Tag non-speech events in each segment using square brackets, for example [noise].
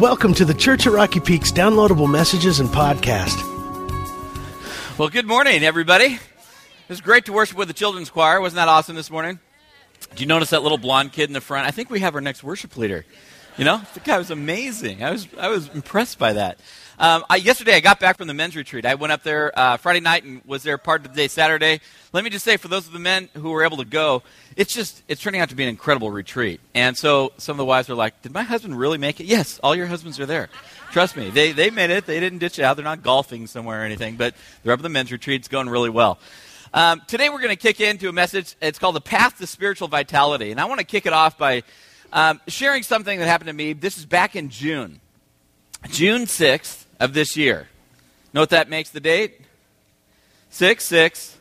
Welcome to the Church at Rocky Peaks downloadable messages and podcast. Well, good morning, everybody. It was great to worship with the children's choir. Wasn't that awesome this morning? Did you notice that little blonde kid in the front? I think we have our next worship leader. You know, the guy was amazing. I was I was impressed by that. Um, I, yesterday, I got back from the men's retreat. I went up there uh, Friday night and was there part of the day Saturday. Let me just say, for those of the men who were able to go, it's just it's turning out to be an incredible retreat. And so some of the wives are like, "Did my husband really make it?" Yes, all your husbands are there. Trust me, they they made it. They didn't ditch it out. They're not golfing somewhere or anything, but they're up at the men's retreat. It's going really well. Um, today, we're going to kick into a message. It's called "The Path to Spiritual Vitality," and I want to kick it off by um, sharing something that happened to me. This is back in June, June sixth of this year. What that makes the date? 6 6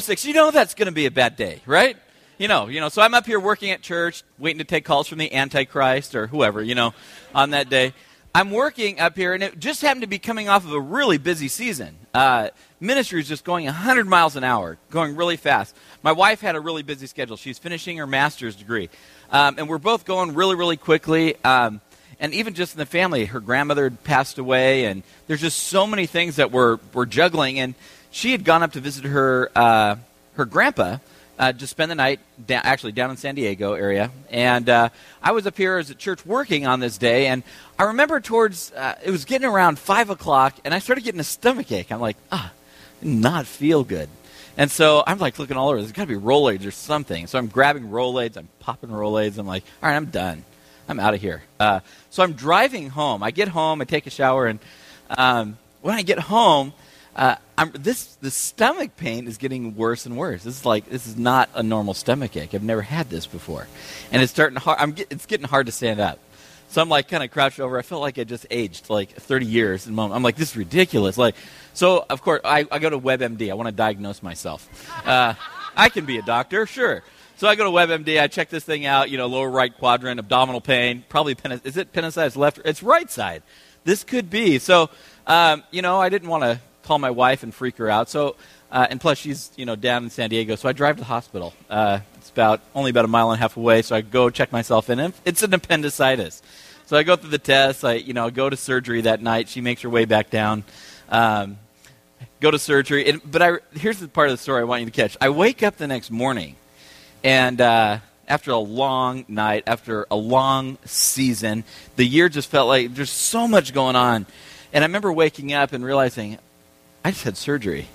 06. You know that's going to be a bad day, right? You know, you know, so I'm up here working at church, waiting to take calls from the Antichrist or whoever, you know, on that day. I'm working up here, and it just happened to be coming off of a really busy season. Uh, ministry is just going 100 miles an hour, going really fast. My wife had a really busy schedule. She's finishing her master's degree. Um, and we're both going really, really quickly. Um, and even just in the family, her grandmother had passed away, and there's just so many things that we're, we're juggling. And she had gone up to visit her, uh, her grandpa uh, to spend the night, actually down in San Diego area. And uh, I was up here as at church working on this day, and I remember towards, uh, it was getting around 5 o'clock, and I started getting a stomach ache. I'm like, ah, not feel good. And so I'm like looking all over. There's got to be Rolaids or something. So I'm grabbing Rolaids. I'm popping Rolaids. I'm like, all right, I'm done. I'm out of here. Uh, so I'm driving home. I get home, I take a shower, and um, when I get home, uh, this the stomach pain is getting worse and worse. This is like this is not a normal stomach ache. I've never had this before, and it's starting hard. I'm get, it's getting hard to stand up. So I'm like kind of crouched over. I felt like I just aged like 30 years. And I'm like, this is ridiculous. Like, so of course I, I go to WebMD. I want to diagnose myself. Uh, I can be a doctor, sure. So I go to WebMD. I check this thing out. You know, lower right quadrant, abdominal pain. Probably pen- is it appendicitis left? It's right side. This could be. So, um, you know, I didn't want to call my wife and freak her out. So, uh, and plus she's you know down in San Diego. So I drive to the hospital. Uh, it's about only about a mile and a half away. So I go check myself in. It's an appendicitis. So I go through the tests. I you know go to surgery that night. She makes her way back down. Um, go to surgery. And, but I, here's the part of the story I want you to catch. I wake up the next morning and uh, after a long night, after a long season, the year just felt like there's so much going on. And I remember waking up and realizing I just had surgery.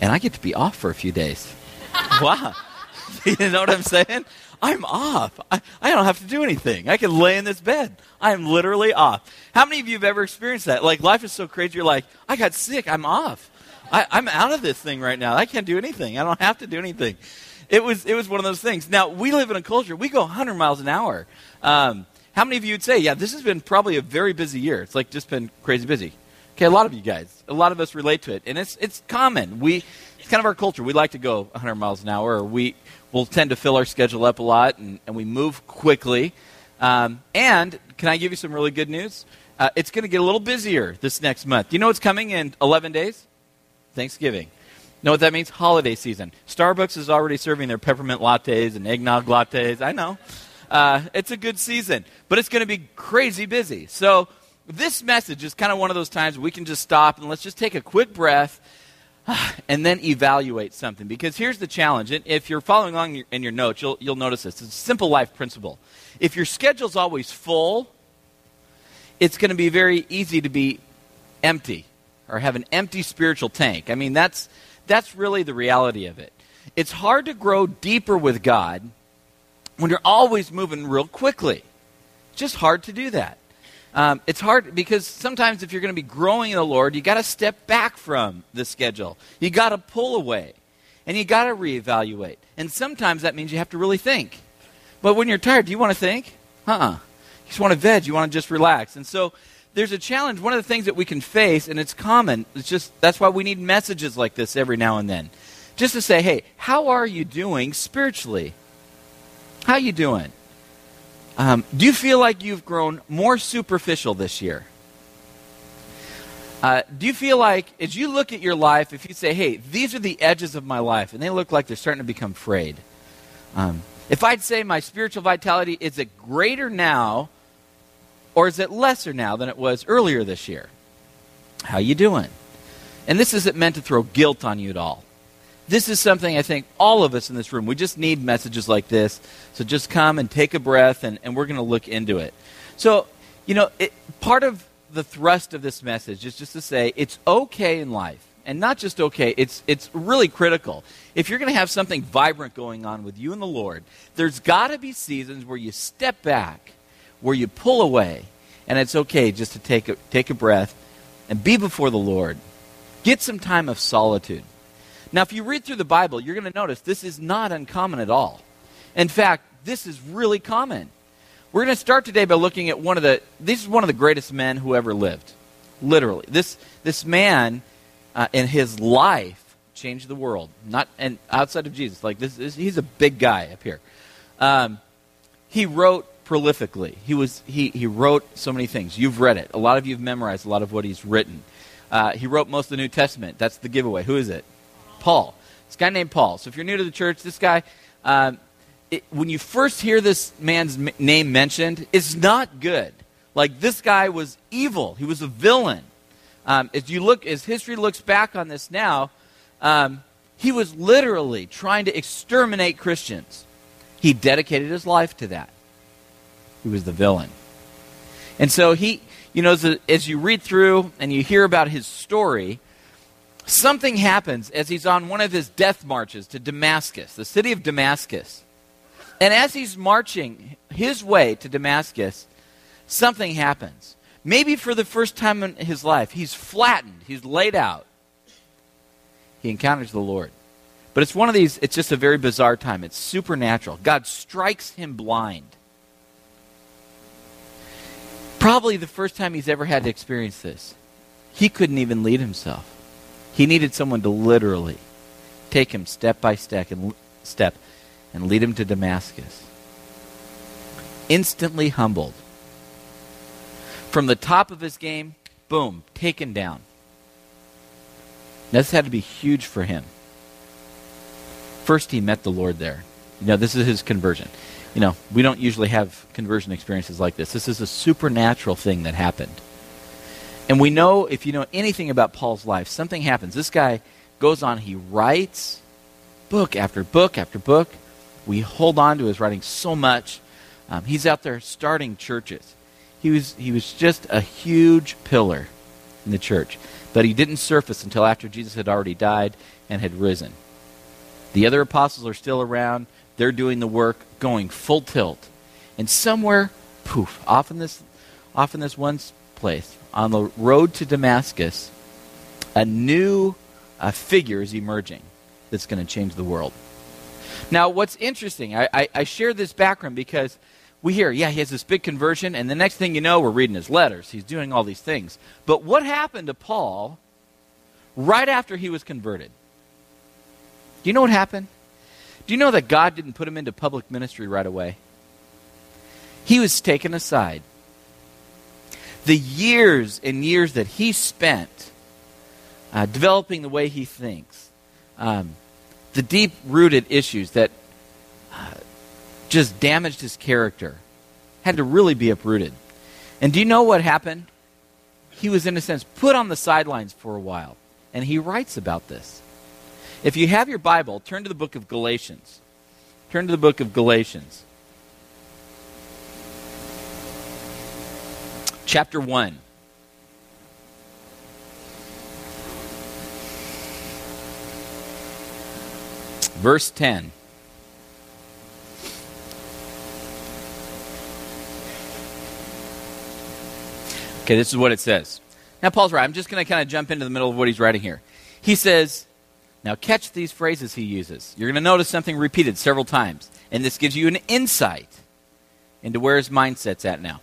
And I get to be off for a few days. [laughs] wow. [laughs] you know what I'm saying? I'm off. I, I, don't have to do anything. I can lay in this bed. I am literally off. How many of you have ever experienced that? Like, life is so crazy, you're like, I got sick. I'm off. I, I'm out of this thing right now. I can't do anything. I don't have to do anything it was it was one of those things. Now we live in a culture we go 100 miles an hour. Um, how many of you would say, yeah, this has been probably a very busy year? It's like just been crazy busy. Okay, a lot of you guys, a lot of us relate to it, and it's it's common. We it's kind of our culture. We like to go 100 miles an hour, or we will tend to fill our schedule up a lot, and, and we move quickly. Um, and can I give you some really good news? Uh, it's going to get a little busier this next month. You know what's coming in 11 days? Thanksgiving. Know what that means? Holiday season. Starbucks is already serving their peppermint lattes and eggnog lattes. I know. Uh, it's a good season, but it's going to be crazy busy. So, this message is kind of one of those times we can just stop and let's just take a quick breath [sighs] and then evaluate something. Because here's the challenge. If you're following along in your notes, you'll, you'll notice this. It's a simple life principle. If your schedule's always full, it's going to be very easy to be empty or have an empty spiritual tank. I mean, that's that's really the reality of it. It's hard to grow deeper with God when you're always moving real quickly. It's just hard to do that. Um, it's hard because sometimes if you're going to be growing in the Lord, you got to step back from the schedule. You got to pull away, and you got to reevaluate. And sometimes that means you have to really think. But when you're tired, do you want to think? Uh-uh. You just want to veg. You want to just relax. And so there's a challenge. One of the things that we can face, and it's common, it's just that's why we need messages like this every now and then. Just to say, hey, how are you doing spiritually? How you doing? Um, do you feel like you've grown more superficial this year? Uh, do you feel like, as you look at your life, if you say, hey, these are the edges of my life, and they look like they're starting to become frayed? Um, if I'd say my spiritual vitality is it greater now Or is it lesser now than it was earlier this year? How you doing? And this isn't meant to throw guilt on you at all. This is something I think all of us in this room, we just need messages like this. So just come and take a breath, and, and we're going to look into it. So, you know, it, part of the thrust of this message is just to say it's okay in life. And not just okay, it's, it's really critical. If you're going to have something vibrant going on with you and the Lord, there's got to be seasons where you step back, where you pull away, and it's okay just to take a, take a breath and be before the Lord. Get some time of solitude. Now, if you read through the Bible, you're going to notice this is not uncommon at all. In fact, this is really common. We're going to start today by looking at one of the, this is one of the greatest men who ever lived. Literally. This, this man uh, in his life changed the world. Not, and outside of Jesus, like this, this he's a big guy up here. Um, he wrote prolifically. He, was, he, he wrote so many things. You've read it. A lot of you have memorized a lot of what he's written. Uh, he wrote most of the New Testament. That's the giveaway. Who is it? Paul. This guy named Paul. So if you're new to the church, this guy, um, it, when you first hear this man's m- name mentioned, it's not good. Like this guy was evil. He was a villain. Um, as you look, as history looks back on this now, um, he was literally trying to exterminate Christians. He dedicated his life to that. He was the villain. And so he, you know, as, as you read through and you hear about his story, something happens as he's on one of his death marches to Damascus, the city of Damascus. And as he's marching his way to Damascus, something happens. Maybe for the first time in his life, he's flattened, he's laid out. He encounters the Lord. But it's one of these, it's just a very bizarre time. It's supernatural. God strikes him blind. Probably the first time he's ever had to experience this. He couldn't even lead himself. He needed someone to literally take him step by step and, step and lead him to Damascus. Instantly humbled. From the top of his game, boom, taken down. This had to be huge for him. First, he met the Lord there. You know, this is his conversion. You know, we don't usually have conversion experiences like this. This is a supernatural thing that happened. And we know, if you know anything about Paul's life, something happens. This guy goes on, he writes book after book after book. We hold on to his writing so much. Um, he's out there starting churches. He was, he was just a huge pillar in the church. But he didn't surface until after Jesus had already died and had risen. The other apostles are still around. They're doing the work, going full tilt. And somewhere, poof, off in this, off in this one place, on the road to Damascus, a new uh, figure is emerging that's going to change the world. Now, what's interesting, I, I, I share this background because we hear, yeah, he has this big conversion, and the next thing you know, we're reading his letters. He's doing all these things. But what happened to Paul right after he was converted? Do you know what happened? Do you know that God didn't put him into public ministry right away? He was taken aside the years and years that he spent uh, developing the way he thinks, um, the deep rooted issues that uh, just damaged his character, had to really be uprooted. And do you know what happened? He was, in a sense, put on the sidelines for a while. And he writes about this. If you have your Bible, turn to the book of Galatians. Turn to the book of Galatians. chapter 1. Verse 10. Okay, this is what it says. Now, Paul's right. I'm just going to kind of jump into the middle of what he's writing here. He says, now catch these phrases he uses. You're going to notice something repeated several times, and this gives you an insight into where his mindset's at now.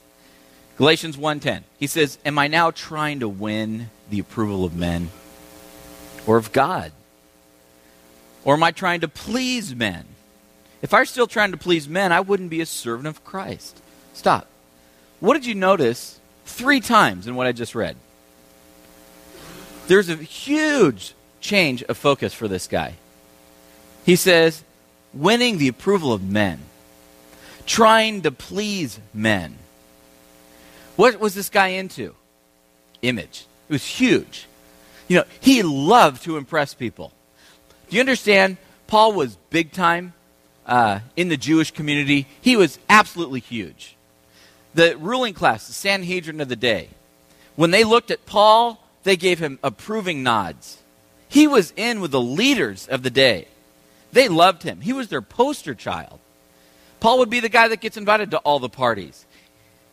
Galatians 1:10. He says, "Am I now trying to win the approval of men or of God? Or am I trying to please men? If I were still trying to please men, I wouldn't be a servant of Christ." Stop. What did you notice three times in what I just read? There's a huge change of focus for this guy. He says, winning the approval of men, trying to please men. What was this guy into? Image. It was huge. You know, he loved to impress people. Do you understand? Paul was big time uh, in the Jewish community. He was absolutely huge. The ruling class, the Sanhedrin of the day, when they looked at Paul, they gave him approving nods. He was in with the leaders of the day. They loved him. He was their poster child. Paul would be the guy that gets invited to all the parties.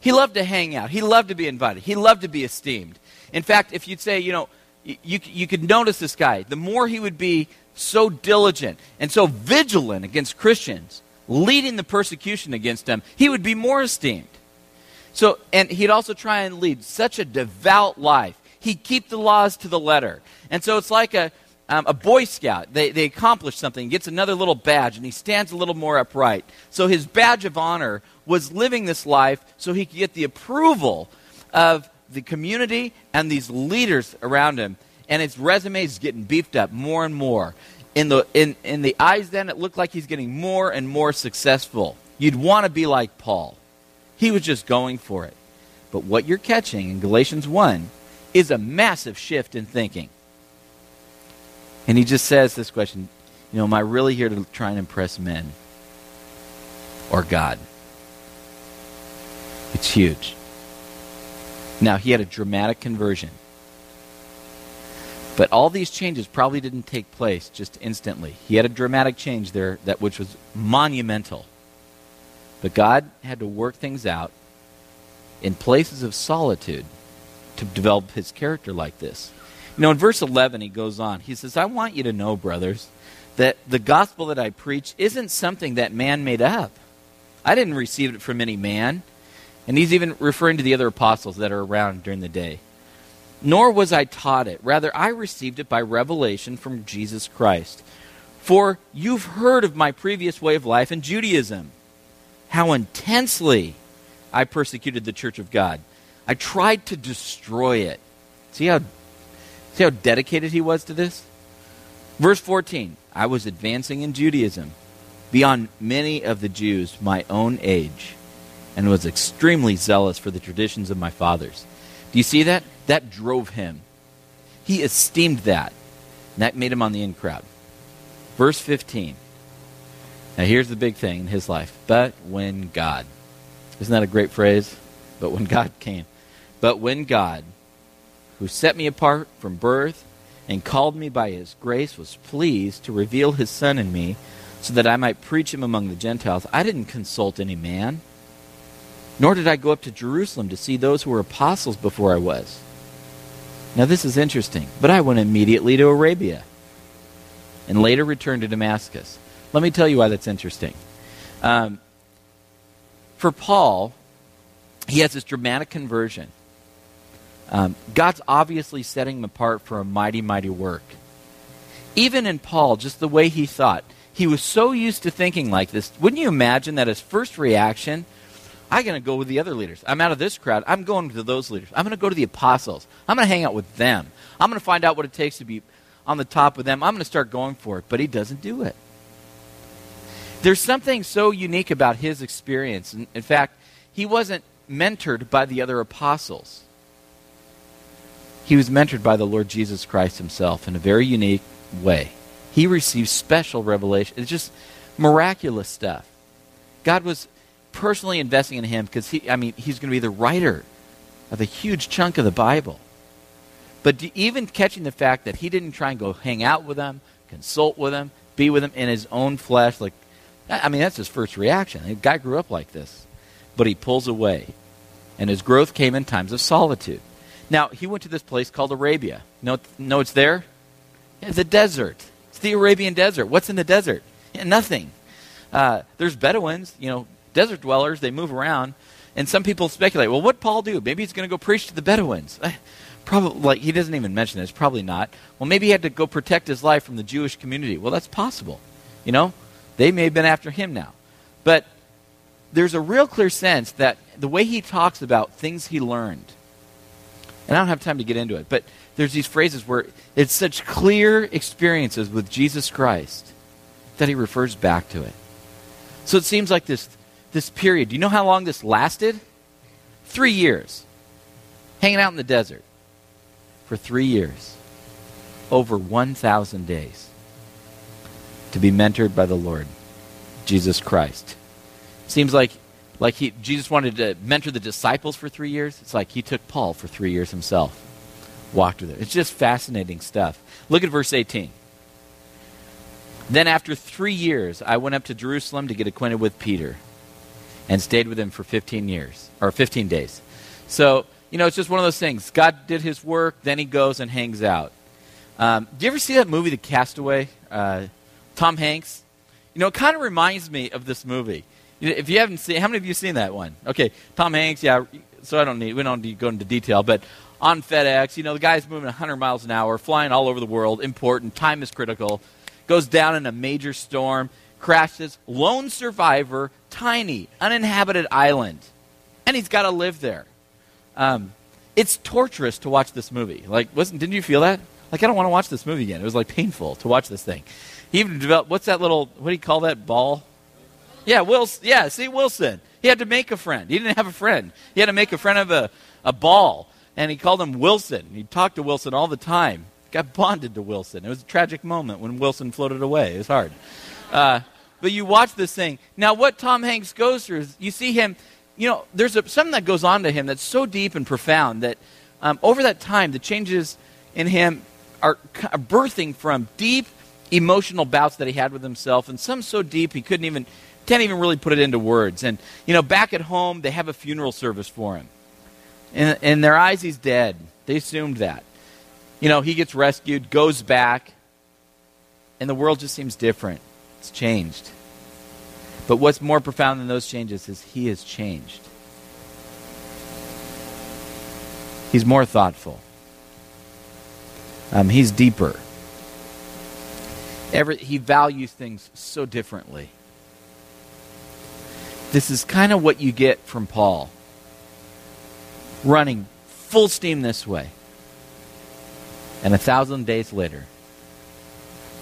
He loved to hang out. He loved to be invited. He loved to be esteemed. In fact, if you'd say, you know, you, you could notice this guy, the more he would be so diligent and so vigilant against Christians, leading the persecution against them, he would be more esteemed. So, and he'd also try and lead such a devout life. He'd keep the laws to the letter. And so it's like a, um, a Boy Scout. They, they accomplish something, gets another little badge, and he stands a little more upright. So his badge of honor was living this life so he could get the approval of the community and these leaders around him. And his resume is getting beefed up more and more. In the, in, in the eyes, then, it looked like he's getting more and more successful. You'd want to be like Paul. He was just going for it. But what you're catching in Galatians 1 is a massive shift in thinking. And he just says this question You know, am I really here to try and impress men or God? It's huge. Now, he had a dramatic conversion. But all these changes probably didn't take place just instantly. He had a dramatic change there that which was monumental. But God had to work things out in places of solitude to develop his character like this. You know, in verse 11, he goes on. He says, I want you to know, brothers, that the gospel that I preach isn't something that man made up. I didn't receive it from any man. And he's even referring to the other apostles that are around during the day. Nor was I taught it. Rather, I received it by revelation from Jesus Christ. For you've heard of my previous way of life in Judaism, how intensely I persecuted the church of God. I tried to destroy it. See how, see how dedicated he was to this? Verse 14 I was advancing in Judaism beyond many of the Jews my own age and was extremely zealous for the traditions of my fathers. Do you see that? That drove him. He esteemed that. And that made him on the in crowd. Verse 15. Now here's the big thing in his life. But when God. Isn't that a great phrase? But when God came. But when God, who set me apart from birth and called me by his grace, was pleased to reveal his Son in me so that I might preach him among the Gentiles, I didn't consult any man nor did I go up to Jerusalem to see those who were apostles before I was. Now, this is interesting, but I went immediately to Arabia and later returned to Damascus. Let me tell you why that's interesting. Um, for Paul, he has this dramatic conversion. Um, God's obviously setting him apart for a mighty, mighty work. Even in Paul, just the way he thought, he was so used to thinking like this. Wouldn't you imagine that his first reaction I'm going to go with the other leaders. I'm out of this crowd. I'm going to those leaders. I'm going to go to the apostles. I'm going to hang out with them. I'm going to find out what it takes to be on the top with them. I'm going to start going for it. But he doesn't do it. There's something so unique about his experience. In, in fact, he wasn't mentored by the other apostles. He was mentored by the Lord Jesus Christ himself in a very unique way. He received special revelation. It's just miraculous stuff. God was personally investing in him because he, I mean, he's going to be the writer of a huge chunk of the Bible. But even catching the fact that he didn't try and go hang out with them, consult with them, be with them in his own flesh, like, I mean, that's his first reaction. The guy grew up like this. But he pulls away. And his growth came in times of solitude. Now, he went to this place called Arabia. Know, know it's there? It's a desert. It's the Arabian desert. What's in the desert? Yeah, nothing. Uh, there's Bedouins, you know, desert dwellers, they move around. And some people speculate, well, what Paul do? Maybe he's going to go preach to the Bedouins. Probably, like, he doesn't even mention this. Probably not. Well, maybe he had to go protect his life from the Jewish community. Well, that's possible. You know, they may have been after him now. But there's a real clear sense that the way he talks about things he learned, and I don't have time to get into it, but there's these phrases where it's such clear experiences with Jesus Christ that he refers back to it. So it seems like this this period. Do you know how long this lasted? Three years. hanging out in the desert for three years, over 1,000 days, to be mentored by the Lord, Jesus Christ. Seems like, like he, Jesus wanted to mentor the disciples for three years. It's like he took Paul for three years himself, walked with him. It's just fascinating stuff. Look at verse 18. Then, after three years, I went up to Jerusalem to get acquainted with Peter and stayed with him for 15 years, or 15 days. So, you know, it's just one of those things. God did his work, then he goes and hangs out. Um, do you ever see that movie, The Castaway? Uh, Tom Hanks? You know, it kind of reminds me of this movie. If you haven't seen, how many of you seen that one? Okay, Tom Hanks, yeah. So I don't need, we don't need to go into detail, but on FedEx, you know, the guy's moving 100 miles an hour, flying all over the world, important, time is critical, goes down in a major storm, crashes, lone survivor, tiny, uninhabited island, and he's got to live there. Um, it's torturous to watch this movie. Like, wasn't? Didn't you feel that? Like, I don't want to watch this movie again. It was like painful to watch this thing. He even developed. What's that little? What do you call that ball? Yeah, Wilson. Yeah, see Wilson. He had to make a friend. He didn't have a friend. He had to make a friend of a, a ball, and he called him Wilson. He talked to Wilson all the time. Got bonded to Wilson. It was a tragic moment when Wilson floated away. It was hard. Uh, but you watch this thing. Now, what Tom Hanks goes through is you see him you know, there's a, something that goes on to him that's so deep and profound that um, over that time, the changes in him are birthing from deep emotional bouts that he had with himself, and some so deep he couldn't even can't even really put it into words. And you know, back at home, they have a funeral service for him. In, in their eyes, he's dead. They assumed that. You know, he gets rescued, goes back, and the world just seems different. It's changed. But what's more profound than those changes is he has changed. He's more thoughtful. Um, he's deeper. Every, he values things so differently. This is kind of what you get from Paul. Running full steam this way. And a thousand days later,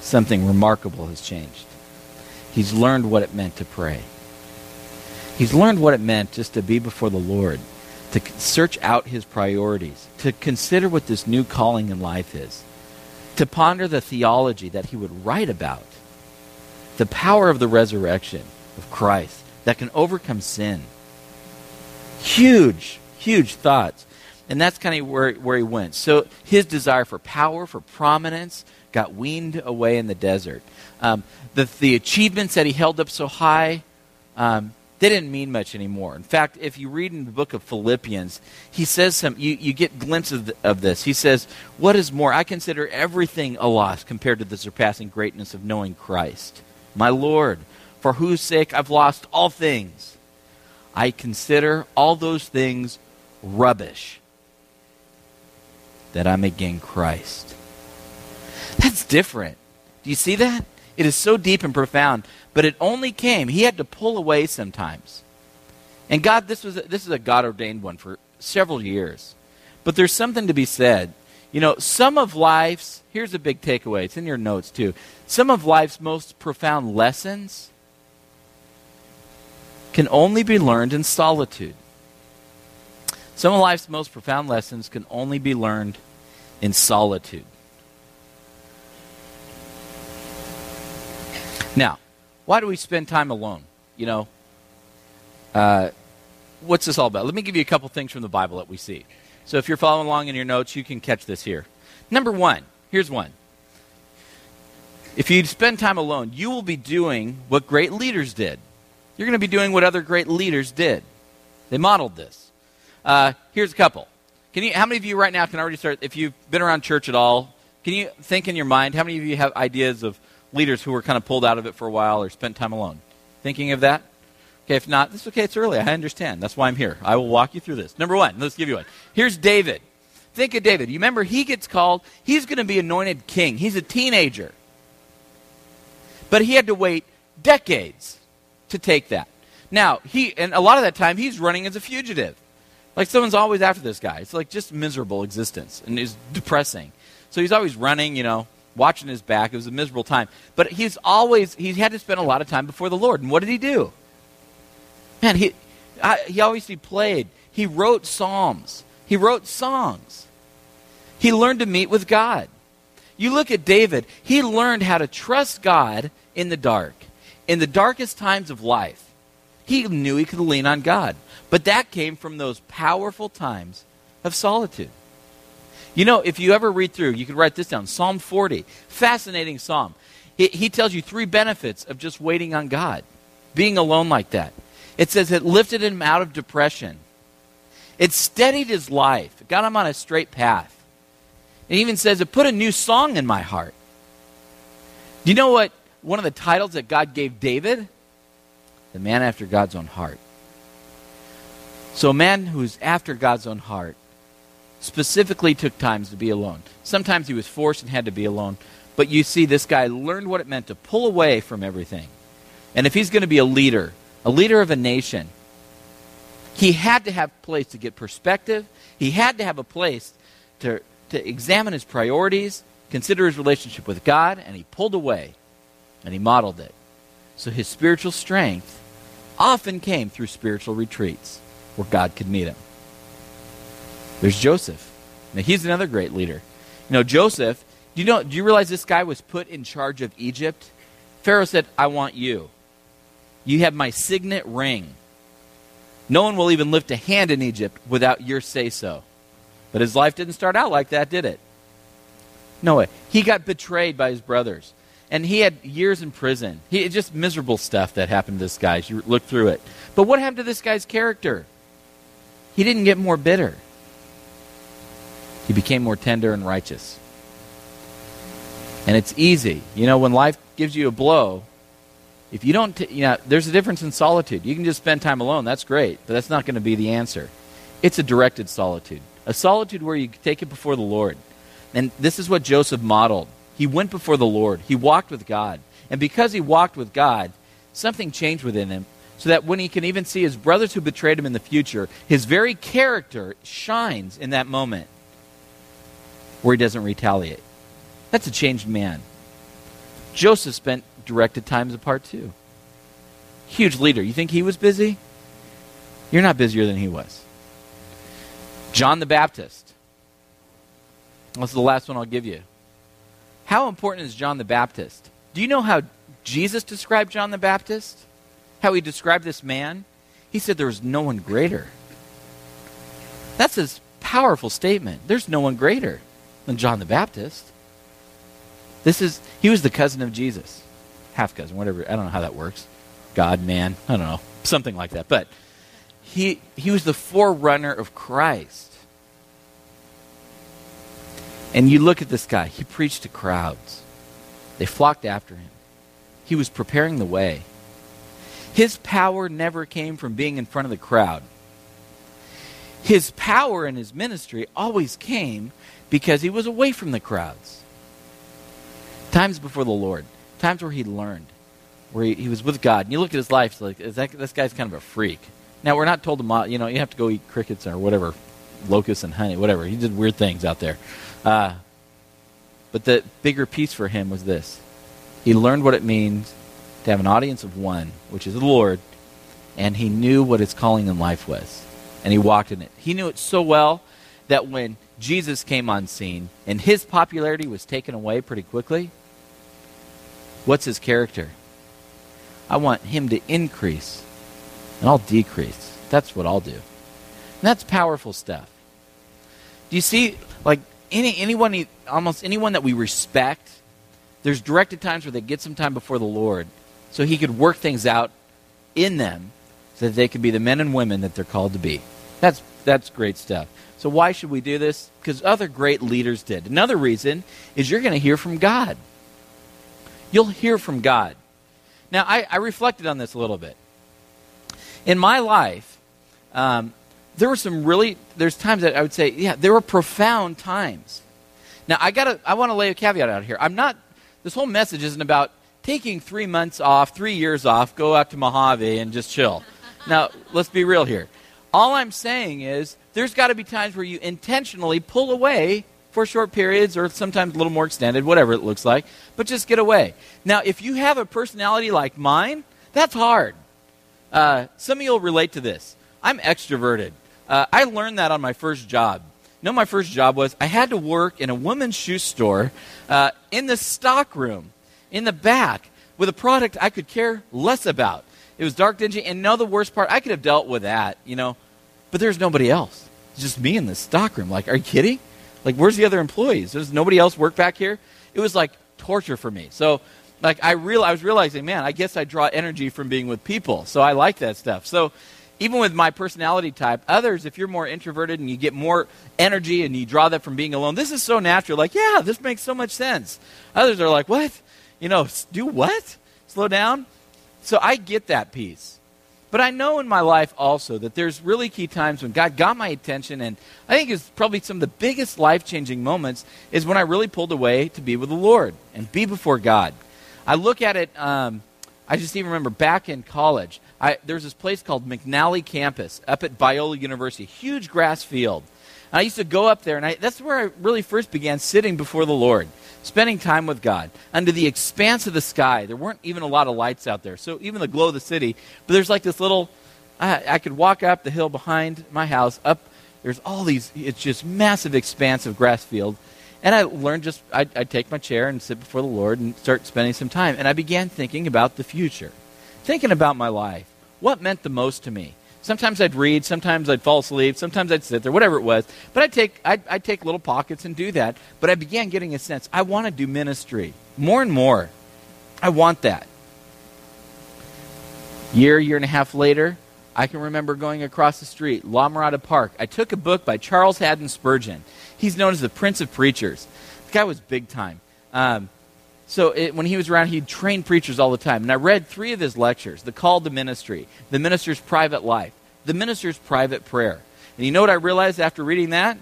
something remarkable has changed. He's learned what it meant to pray. He's learned what it meant just to be before the Lord, to search out his priorities, to consider what this new calling in life is, to ponder the theology that he would write about, the power of the resurrection of Christ that can overcome sin. Huge, huge thoughts. And that's kind of where, where he went. So his desire for power, for prominence, got weaned away in the desert. Um, the, the achievements that he held up so high, um, they didn't mean much anymore. In fact, if you read in the book of Philippians, he says some, you, you get glimpses of, of this. He says, What is more? I consider everything a loss compared to the surpassing greatness of knowing Christ, my Lord, for whose sake I've lost all things. I consider all those things rubbish that I may gain Christ. That's different. Do you see that? It is so deep and profound, but it only came. He had to pull away sometimes. And God, this was this is a God ordained one for several years. But there's something to be said. You know, some of life's here's a big takeaway. It's in your notes too. Some of life's most profound lessons can only be learned in solitude. Some of life's most profound lessons can only be learned in solitude. Now, why do we spend time alone? You know, uh, what's this all about? Let me give you a couple things from the Bible that we see. So if you're following along in your notes, you can catch this here. Number one, here's one. If you spend time alone, you will be doing what great leaders did. You're going to be doing what other great leaders did. They modeled this. Uh, here's a couple. Can you? How many of you right now can already start? If you've been around church at all, can you think in your mind? How many of you have ideas of leaders who were kind of pulled out of it for a while or spent time alone. Thinking of that? Okay, if not, it's okay. It's early. I understand. That's why I'm here. I will walk you through this. Number one, let's give you one. Here's David. Think of David. You remember he gets called, he's going to be anointed king. He's a teenager. But he had to wait decades to take that. Now, he, and a lot of that time, he's running as a fugitive. Like someone's always after this guy. It's like just miserable existence and it's depressing. So he's always running, you know, watching his back. It was a miserable time. But he's always, he had to spend a lot of time before the Lord. And what did he do? Man, he, I, he he played. He wrote psalms. He wrote songs. He learned to meet with God. You look at David, he learned how to trust God in the dark. In the darkest times of life, he knew he could lean on God. But that came from those powerful times of solitude. You know, if you ever read through, you could write this down Psalm 40, fascinating psalm. He, he tells you three benefits of just waiting on God, being alone like that. It says it lifted him out of depression, it steadied his life, it got him on a straight path. It even says it put a new song in my heart. Do you know what one of the titles that God gave David? The man after God's own heart. So, a man who's after God's own heart specifically took times to be alone. Sometimes he was forced and had to be alone. But you see, this guy learned what it meant to pull away from everything. And if he's going to be a leader, a leader of a nation, he had to have a place to get perspective. He had to have a place to, to examine his priorities, consider his relationship with God, and he pulled away and he modeled it. So his spiritual strength often came through spiritual retreats where God could meet him. There's Joseph. Now he's another great leader. You know, Joseph, do you know do you realize this guy was put in charge of Egypt? Pharaoh said, "I want you. You have my signet ring. No one will even lift a hand in Egypt without your say so." But his life didn't start out like that, did it? No way. He got betrayed by his brothers. And he had years in prison. He just miserable stuff that happened to this guy. You look through it. But what happened to this guy's character? He didn't get more bitter. He became more tender and righteous. And it's easy. You know, when life gives you a blow, if you don't, t- you know, there's a difference in solitude. You can just spend time alone. That's great. But that's not going to be the answer. It's a directed solitude, a solitude where you take it before the Lord. And this is what Joseph modeled. He went before the Lord, he walked with God. And because he walked with God, something changed within him so that when he can even see his brothers who betrayed him in the future, his very character shines in that moment where he doesn't retaliate. That's a changed man. Joseph spent directed times apart too. Huge leader. You think he was busy? You're not busier than he was. John the Baptist. That's the last one I'll give you. How important is John the Baptist? Do you know how Jesus described John the Baptist? How he described this man? He said there was no one greater. That's a powerful statement. There's no one greater than John the Baptist. This is he was the cousin of Jesus. Half cousin, whatever. I don't know how that works. God, man, I don't know. Something like that. But he he was the forerunner of Christ. And you look at this guy, he preached to crowds. They flocked after him. He was preparing the way. His power never came from being in front of the crowd. His power in his ministry always came because he was away from the crowds. Times before the Lord, times where he learned, where he, he was with God. And you look at his life, like that, this guy's kind of a freak. Now we're not told to, you know, you have to go eat crickets or whatever, locusts and honey, whatever. He did weird things out there. Uh, but the bigger piece for him was this: he learned what it means to have an audience of one, which is the Lord, and he knew what his calling in life was, and he walked in it. He knew it so well that when Jesus came on scene and his popularity was taken away pretty quickly, what's his character? I want him to increase, and I'll decrease. That's what I'll do. And that's powerful stuff. Do you see, like, any, anyone, almost anyone that we respect, there's directed times where they get some time before the Lord so he could work things out in them so that they could be the men and women that they're called to be. That's, that's great stuff. So, why should we do this? Because other great leaders did. Another reason is you're going to hear from God. You'll hear from God. Now, I, I reflected on this a little bit. In my life, um, there were some really, there's times that I would say, yeah, there were profound times. Now, I gotta, I want to lay a caveat out here. I'm not, this whole message isn't about taking three months off, three years off, go out to Mojave and just chill. now, [laughs] let's be real here. All I'm saying is there's got to be times where you intentionally pull away for short periods or sometimes a little more extended, whatever it looks like, but just get away. Now, if you have a personality like mine, that's hard. Uh, some of you will relate to this. I'm extroverted. Uh, I learned that on my first job. You know, my first job was I had to work in a women's shoe store uh, in the stock room, in the back, with a product I could care less about. It was dark, dingy, and know the worst part, I could have dealt with that, you know, but there's nobody else. It's just me in the stock room. Like, are you kidding? Like, where's the other employees? Does nobody else work back here? It was like torture for me. So, like, I real I was realizing, man, I guess I draw energy from being with people. So I like that stuff. So even with my personality type, others, if you're more introverted and you get more energy and you draw that from being alone, this is so natural. Like, yeah, this makes so much sense. Others are like, what? You know, do what? Slow down? So I get that piece. But I know in my life also that there's really key times when God got my attention, and I think it's probably some of the biggest life changing moments is when I really pulled away to be with the Lord and be before God. I look at it, um, I just even remember back in college, I, there's this place called McNally Campus up at Biola University, huge grass field. And I used to go up there, and I, that's where I really first began sitting before the Lord, spending time with God under the expanse of the sky. There weren't even a lot of lights out there, so even the glow of the city. But there's like this little, I, I could walk up the hill behind my house, up, there's all these, it's just massive expanse of grass field. And I learned just, I'd, I'd take my chair and sit before the Lord and start spending some time. And I began thinking about the future thinking about my life. What meant the most to me? Sometimes I'd read, sometimes I'd fall asleep, sometimes I'd sit there, whatever it was. But I'd take, I'd, I'd take little pockets and do that. But I began getting a sense I want to do ministry more and more. I want that. Year, year and a half later, I can remember going across the street, La Mirada Park. I took a book by Charles Haddon Spurgeon. He's known as the Prince of Preachers. The guy was big time. Um, so it, when he was around, he'd train preachers all the time. And I read three of his lectures The Call to Ministry, The Minister's Private Life, The Minister's Private Prayer. And you know what I realized after reading that?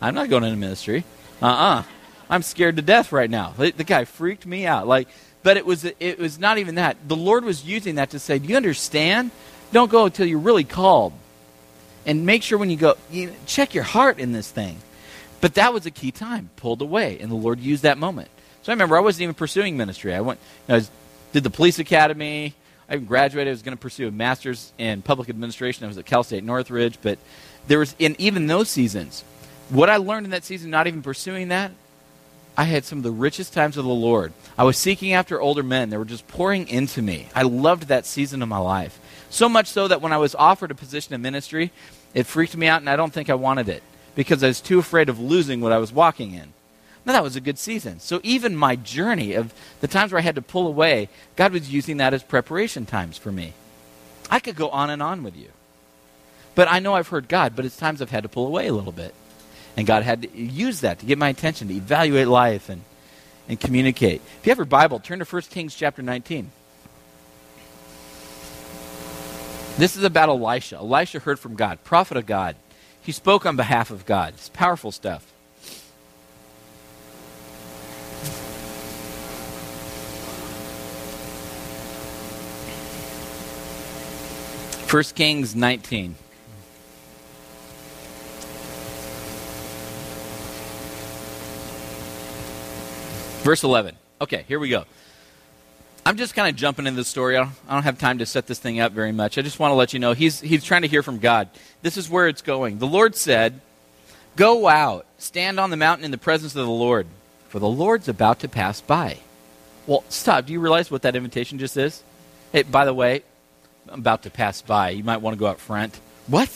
I'm not going into ministry. Uh uh-uh. uh. i am scared to death right now. The, the guy freaked me out. Like, but it was, it was not even that. The Lord was using that to say, Do you understand? Don't go until you're really called. And make sure when you go, you check your heart in this thing. But that was a key time, pulled away. And the Lord used that moment. So I remember I wasn't even pursuing ministry. I went, you know, I did the police academy. I graduated. I was going to pursue a master's in public administration. I was at Cal State Northridge. But there was, in even those seasons, what I learned in that season, not even pursuing that, I had some of the richest times of the Lord. I was seeking after older men. They were just pouring into me. I loved that season of my life. So much so that when I was offered a position in ministry, it freaked me out, and I don't think I wanted it because I was too afraid of losing what I was walking in. Now, that was a good season. So, even my journey of the times where I had to pull away, God was using that as preparation times for me. I could go on and on with you. But I know I've heard God, but it's times I've had to pull away a little bit. And God had to use that to get my attention, to evaluate life and, and communicate. If you have your Bible, turn to 1 Kings chapter 19. This is about Elisha. Elisha heard from God, prophet of God. He spoke on behalf of God. It's powerful stuff. 1 Kings 19. Verse 11. Okay, here we go. I'm just kind of jumping into the story. I don't, I don't, have time to set this thing up very much. I just want to let you know he's, he's trying to hear from God. This is where it's going. The Lord said, Go out, stand on the mountain in the presence of the Lord, for the Lord's about to pass by. Well, stop. Do you realize what that invitation just is? Hey, by the way, About to pass by. You might want to go out front. What?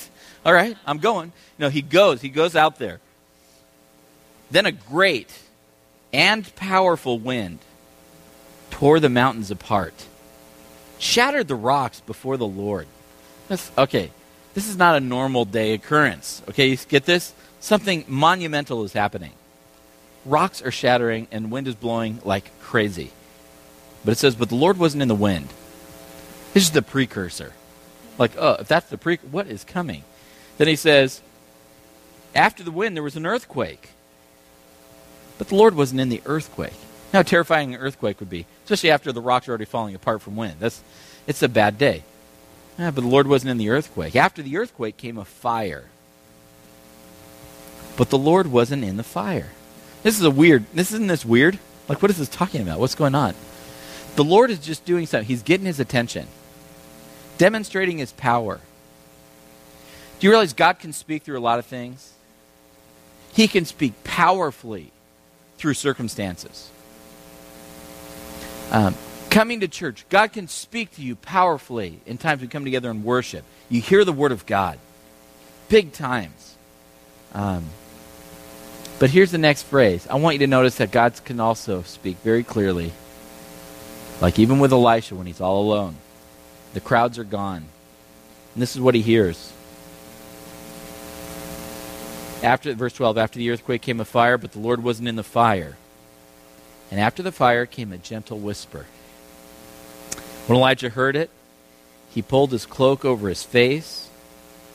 All right, I'm going. No, he goes. He goes out there. Then a great and powerful wind tore the mountains apart, shattered the rocks before the Lord. That's, okay, this is not a normal day occurrence. Okay, you get this? Something monumental is happening. Rocks are shattering and wind is blowing like crazy. But it says, But the Lord wasn't in the wind. This is the precursor. Like, oh, if that's the pre, what is coming? Then he says, after the wind, there was an earthquake. But the Lord wasn't in the earthquake. How terrifying an earthquake would be, especially after the rocks are already falling apart from wind. That's, it's a bad day. Yeah, but the Lord wasn't in the earthquake. After the earthquake came a fire. But the Lord wasn't in the fire. This is a weird. This isn't this weird. Like, what is this talking about? What's going on? The Lord is just doing something. He's getting his attention demonstrating his power. Do you realize God can speak through a lot of things? He can speak powerfully through circumstances. Um, coming to church, God can speak to you powerfully in times we come together and worship. You hear the Word of God, big times. Um, but here's the next phrase. I want you to notice that God can also speak very clearly. Like even with Elisha when he's all alone, the crowds are gone. And this is what he hears. After verse 12, after the earthquake came a fire, but the Lord wasn't in the fire. And after the fire came a gentle whisper. When Elijah heard it, he pulled his cloak over his face,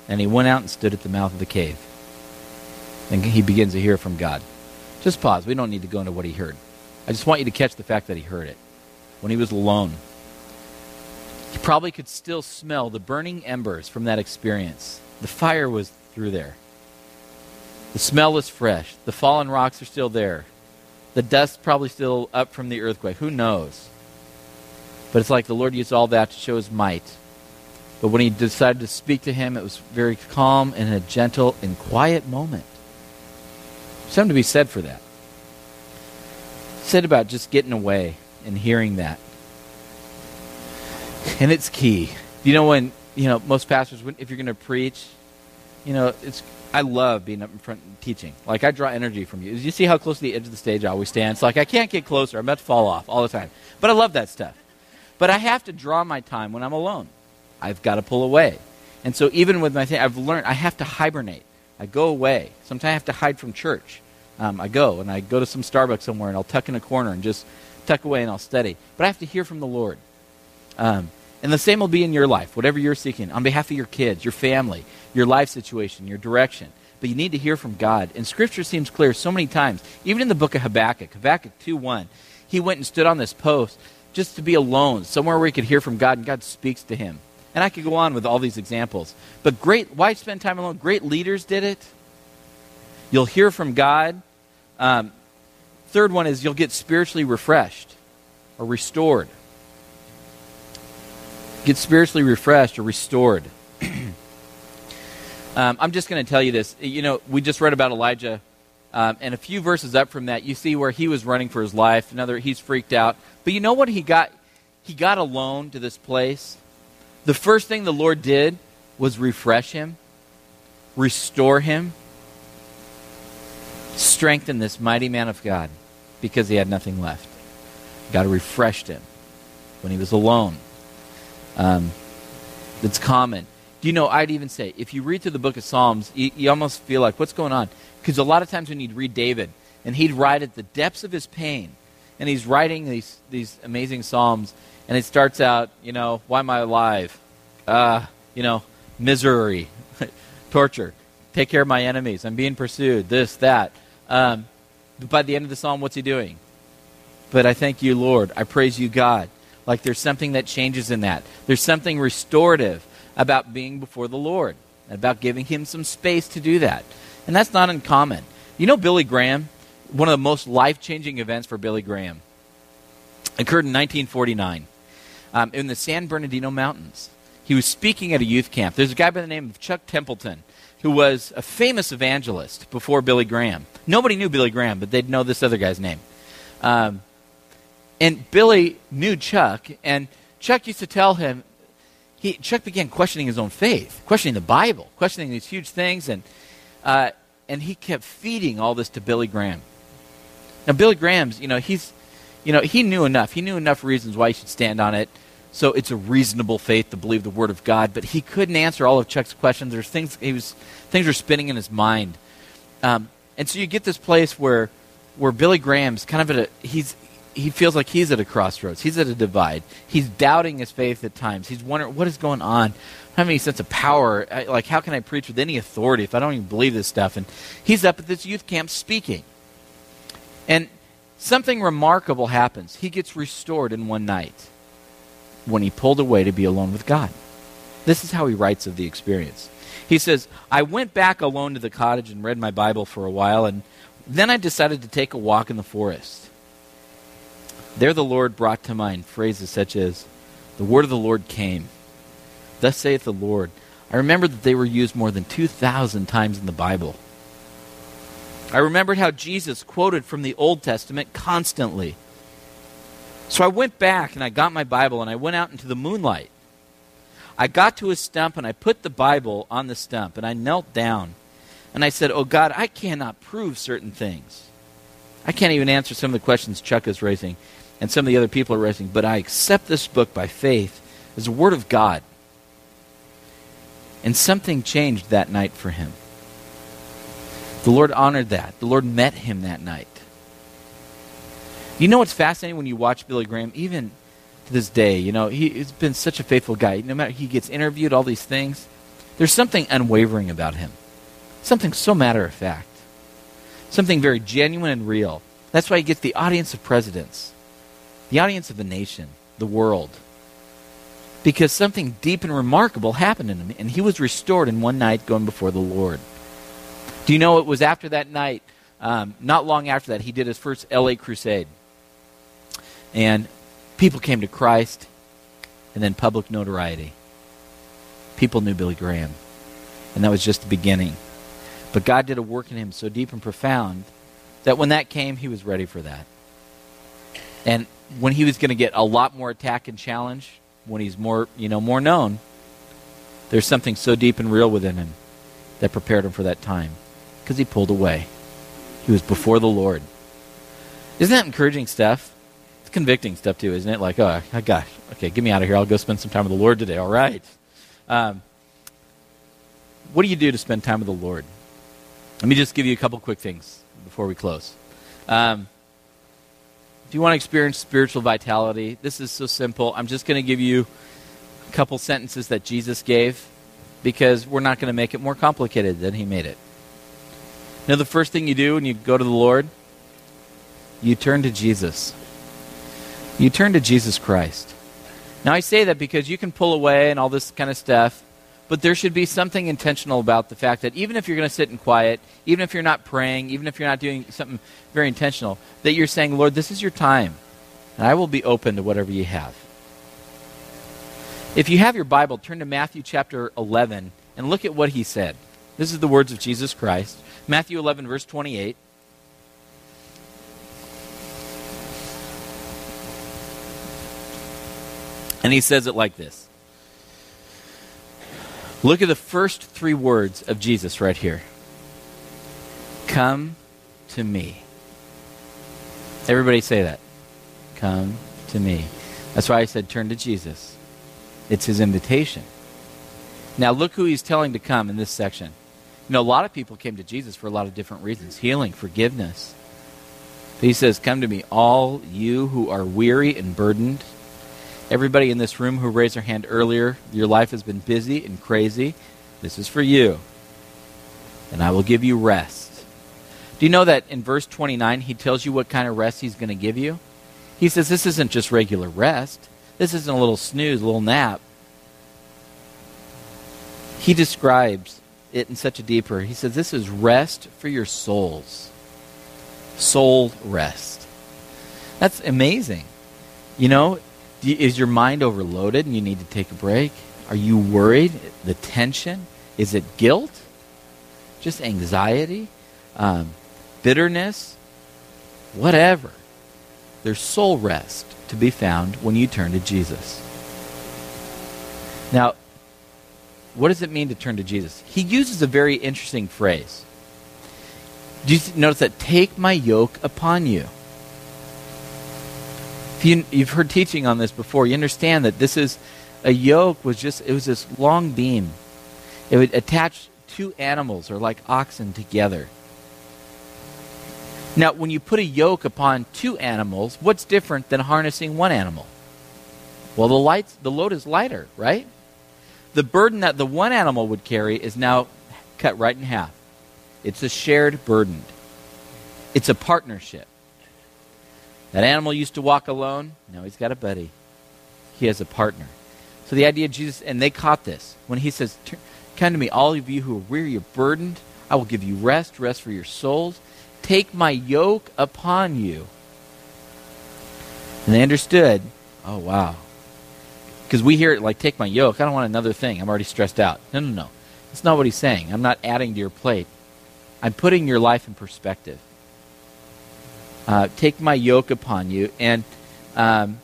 and he went out and stood at the mouth of the cave. And he begins to hear from God. Just pause. We don't need to go into what he heard. I just want you to catch the fact that he heard it when he was alone. He probably could still smell the burning embers from that experience. The fire was through there. The smell is fresh. The fallen rocks are still there. The dust probably still up from the earthquake. Who knows? But it's like the Lord used all that to show his might. But when he decided to speak to him, it was very calm and a gentle and quiet moment. Something to be said for that. Said about just getting away and hearing that. And it's key. You know when you know most pastors, if you're going to preach, you know it's. I love being up in front teaching. Like I draw energy from you. You see how close to the edge of the stage I always stand. It's like I can't get closer. I'm about to fall off all the time. But I love that stuff. But I have to draw my time when I'm alone. I've got to pull away. And so even with my thing, I've learned I have to hibernate. I go away. Sometimes I have to hide from church. Um, I go and I go to some Starbucks somewhere and I'll tuck in a corner and just tuck away and I'll study. But I have to hear from the Lord. Um, and the same will be in your life, whatever you're seeking, on behalf of your kids, your family, your life situation, your direction. But you need to hear from God. And Scripture seems clear so many times, even in the book of Habakkuk, Habakkuk 2 1. He went and stood on this post just to be alone, somewhere where he could hear from God, and God speaks to him. And I could go on with all these examples. But great, why spend time alone? Great leaders did it. You'll hear from God. Um, third one is you'll get spiritually refreshed or restored. Get spiritually refreshed or restored. [clears throat] um, I'm just going to tell you this. You know, we just read about Elijah, um, and a few verses up from that, you see where he was running for his life. Another, he's freaked out. But you know what he got? He got alone to this place. The first thing the Lord did was refresh him, restore him, strengthen this mighty man of God because he had nothing left. God refreshed him when he was alone. Um, it's common. Do you know, I'd even say, if you read through the book of Psalms, you, you almost feel like, what's going on? Because a lot of times when you'd read David, and he'd write at the depths of his pain, and he's writing these, these amazing Psalms, and it starts out, you know, why am I alive? Uh, you know, misery, [laughs] torture, take care of my enemies, I'm being pursued, this, that. Um, by the end of the psalm, what's he doing? But I thank you, Lord. I praise you, God. Like there's something that changes in that. There's something restorative about being before the Lord, about giving him some space to do that. And that's not uncommon. You know, Billy Graham, one of the most life changing events for Billy Graham occurred in 1949 um, in the San Bernardino Mountains. He was speaking at a youth camp. There's a guy by the name of Chuck Templeton who was a famous evangelist before Billy Graham. Nobody knew Billy Graham, but they'd know this other guy's name. Um, and Billy knew Chuck, and Chuck used to tell him, he, Chuck began questioning his own faith, questioning the Bible, questioning these huge things, and, uh, and he kept feeding all this to Billy Graham. Now, Billy Graham's, you know, he's, you know, he knew enough. He knew enough reasons why he should stand on it. So it's a reasonable faith to believe the word of God, but he couldn't answer all of Chuck's questions. There's things he was things were spinning in his mind, um, and so you get this place where where Billy Graham's kind of at a he's he feels like he's at a crossroads. He's at a divide. He's doubting his faith at times. He's wondering what is going on. I don't have any sense of power. I, like how can I preach with any authority if I don't even believe this stuff? And he's up at this youth camp speaking, and something remarkable happens. He gets restored in one night when he pulled away to be alone with God. This is how he writes of the experience. He says, I went back alone to the cottage and read my Bible for a while, and then I decided to take a walk in the forest. There the Lord brought to mind phrases such as, The word of the Lord came. Thus saith the Lord, I remembered that they were used more than 2,000 times in the Bible. I remembered how Jesus quoted from the Old Testament constantly. So I went back and I got my Bible and I went out into the moonlight. I got to a stump and I put the Bible on the stump and I knelt down and I said, Oh God, I cannot prove certain things. I can't even answer some of the questions Chuck is raising and some of the other people are raising, but I accept this book by faith as a Word of God. And something changed that night for him. The Lord honored that. The Lord met him that night. You know what's fascinating when you watch Billy Graham, even to this day, you know, he, has been such a faithful guy. No matter he gets interviewed, all these things, there's something unwavering about him. Something so matter of fact. Something very genuine and real. That's why he gets the audience of presidents, the audience of the nation, the world. Because something deep and remarkable happened in him, and he was restored in one night going before the Lord. Do you know it was after that night, um, not long after that, he did his first LA crusade. And people came to Christ, and then public notoriety. People knew Billy Graham. And that was just the beginning. But God did a work in him so deep and profound that when that came, he was ready for that. And when he was going to get a lot more attack and challenge, when he's more, you know, more known, there's something so deep and real within him that prepared him for that time because he pulled away. He was before the Lord. Isn't that encouraging stuff? It's convicting stuff too, isn't it? Like, oh, gosh, okay, get me out of here. I'll go spend some time with the Lord today. All right. Um, what do you do to spend time with the Lord? Let me just give you a couple quick things before we close. Um, if you want to experience spiritual vitality, this is so simple. I'm just going to give you a couple sentences that Jesus gave because we're not going to make it more complicated than he made it. You know, the first thing you do when you go to the Lord, you turn to Jesus. You turn to Jesus Christ. Now, I say that because you can pull away and all this kind of stuff, but there should be something intentional about the fact that even if you're going to sit in quiet, even if you're not praying, even if you're not doing something very intentional, that you're saying, Lord, this is your time, and I will be open to whatever you have. If you have your Bible, turn to Matthew chapter 11 and look at what he said. This is the words of Jesus Christ. Matthew 11, verse 28. And he says it like this Look at the first three words of Jesus right here Come to me. Everybody say that. Come to me. That's why I said turn to Jesus. It's his invitation. Now, look who he's telling to come in this section. You know, a lot of people came to Jesus for a lot of different reasons healing, forgiveness. But he says, Come to me, all you who are weary and burdened. Everybody in this room who raised their hand earlier, your life has been busy and crazy. This is for you. And I will give you rest. Do you know that in verse 29, he tells you what kind of rest he's going to give you? He says, This isn't just regular rest. This isn't a little snooze, a little nap. He describes it in such a deeper. He says, This is rest for your souls. Soul rest. That's amazing. You know, is your mind overloaded and you need to take a break? Are you worried? The tension? Is it guilt? Just anxiety? Um, bitterness? Whatever. There's soul rest to be found when you turn to Jesus. Now, what does it mean to turn to Jesus? He uses a very interesting phrase. Do you notice that? Take my yoke upon you. If you, you've heard teaching on this before, you understand that this is a yoke was just it was this long beam. It would attach two animals or like oxen together. Now, when you put a yoke upon two animals, what's different than harnessing one animal? Well, the lights, the load is lighter, right? the burden that the one animal would carry is now cut right in half. It's a shared burden, it's a partnership. That animal used to walk alone. Now he's got a buddy. He has a partner. So the idea of Jesus, and they caught this when he says, Come to me, all of you who are weary, you're burdened. I will give you rest, rest for your souls. Take my yoke upon you. And they understood, oh, wow. Because we hear it like, take my yoke. I don't want another thing. I'm already stressed out. No, no, no. That's not what he's saying. I'm not adding to your plate. I'm putting your life in perspective. Uh, take my yoke upon you. And um,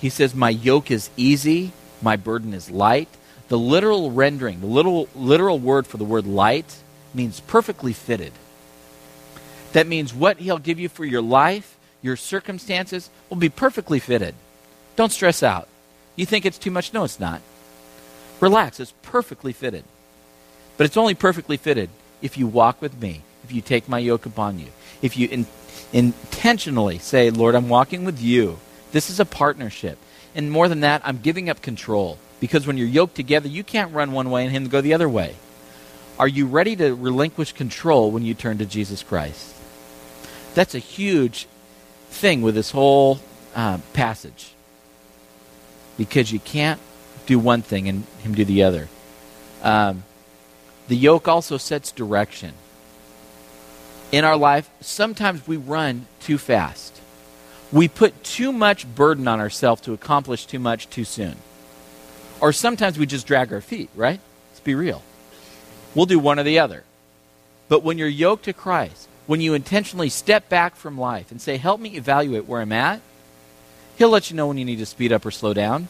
he says, My yoke is easy, my burden is light. The literal rendering, the literal, literal word for the word light, means perfectly fitted. That means what he'll give you for your life, your circumstances, will be perfectly fitted. Don't stress out. You think it's too much? No, it's not. Relax, it's perfectly fitted. But it's only perfectly fitted if you walk with me, if you take my yoke upon you, if you in, intentionally say, Lord, I'm walking with you. This is a partnership. And more than that, I'm giving up control. Because when you're yoked together, you can't run one way and him go the other way. Are you ready to relinquish control when you turn to Jesus Christ? That's a huge thing with this whole uh, passage. Because you can't do one thing and him do the other. Um, the yoke also sets direction. In our life, sometimes we run too fast. We put too much burden on ourselves to accomplish too much too soon. Or sometimes we just drag our feet, right? Let's be real. We'll do one or the other. But when you're yoked to Christ, when you intentionally step back from life and say, Help me evaluate where I'm at, He'll let you know when you need to speed up or slow down.